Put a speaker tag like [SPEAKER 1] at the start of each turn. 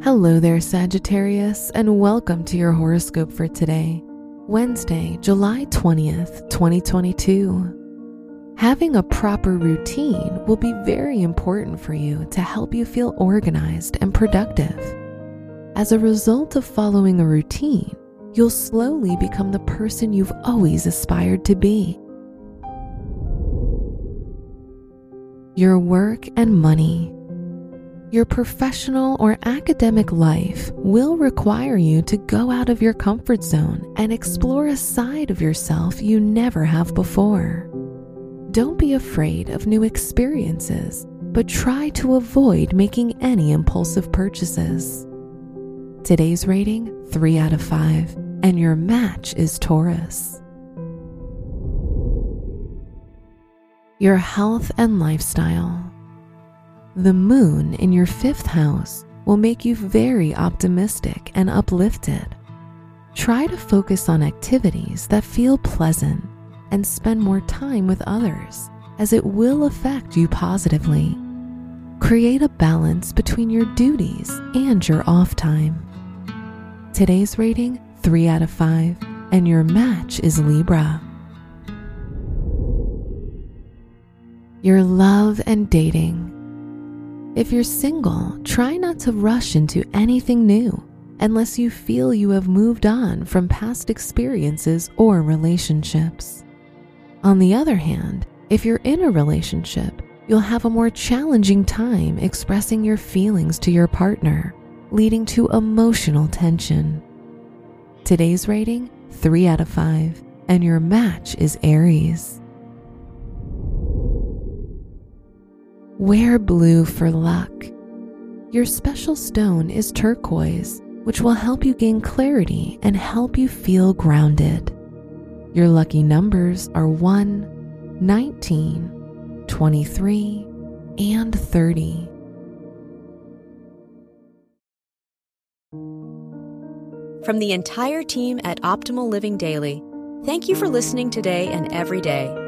[SPEAKER 1] Hello there, Sagittarius, and welcome to your horoscope for today, Wednesday, July 20th, 2022. Having a proper routine will be very important for you to help you feel organized and productive. As a result of following a routine, you'll slowly become the person you've always aspired to be. Your work and money. Your professional or academic life will require you to go out of your comfort zone and explore a side of yourself you never have before. Don't be afraid of new experiences, but try to avoid making any impulsive purchases. Today's rating 3 out of 5, and your match is Taurus. Your health and lifestyle. The moon in your fifth house will make you very optimistic and uplifted. Try to focus on activities that feel pleasant and spend more time with others, as it will affect you positively. Create a balance between your duties and your off time. Today's rating 3 out of 5, and your match is Libra. Your love and dating. If you're single, try not to rush into anything new unless you feel you have moved on from past experiences or relationships. On the other hand, if you're in a relationship, you'll have a more challenging time expressing your feelings to your partner, leading to emotional tension. Today's rating 3 out of 5, and your match is Aries. Wear blue for luck. Your special stone is turquoise, which will help you gain clarity and help you feel grounded. Your lucky numbers are 1, 19, 23, and 30.
[SPEAKER 2] From the entire team at Optimal Living Daily, thank you for listening today and every day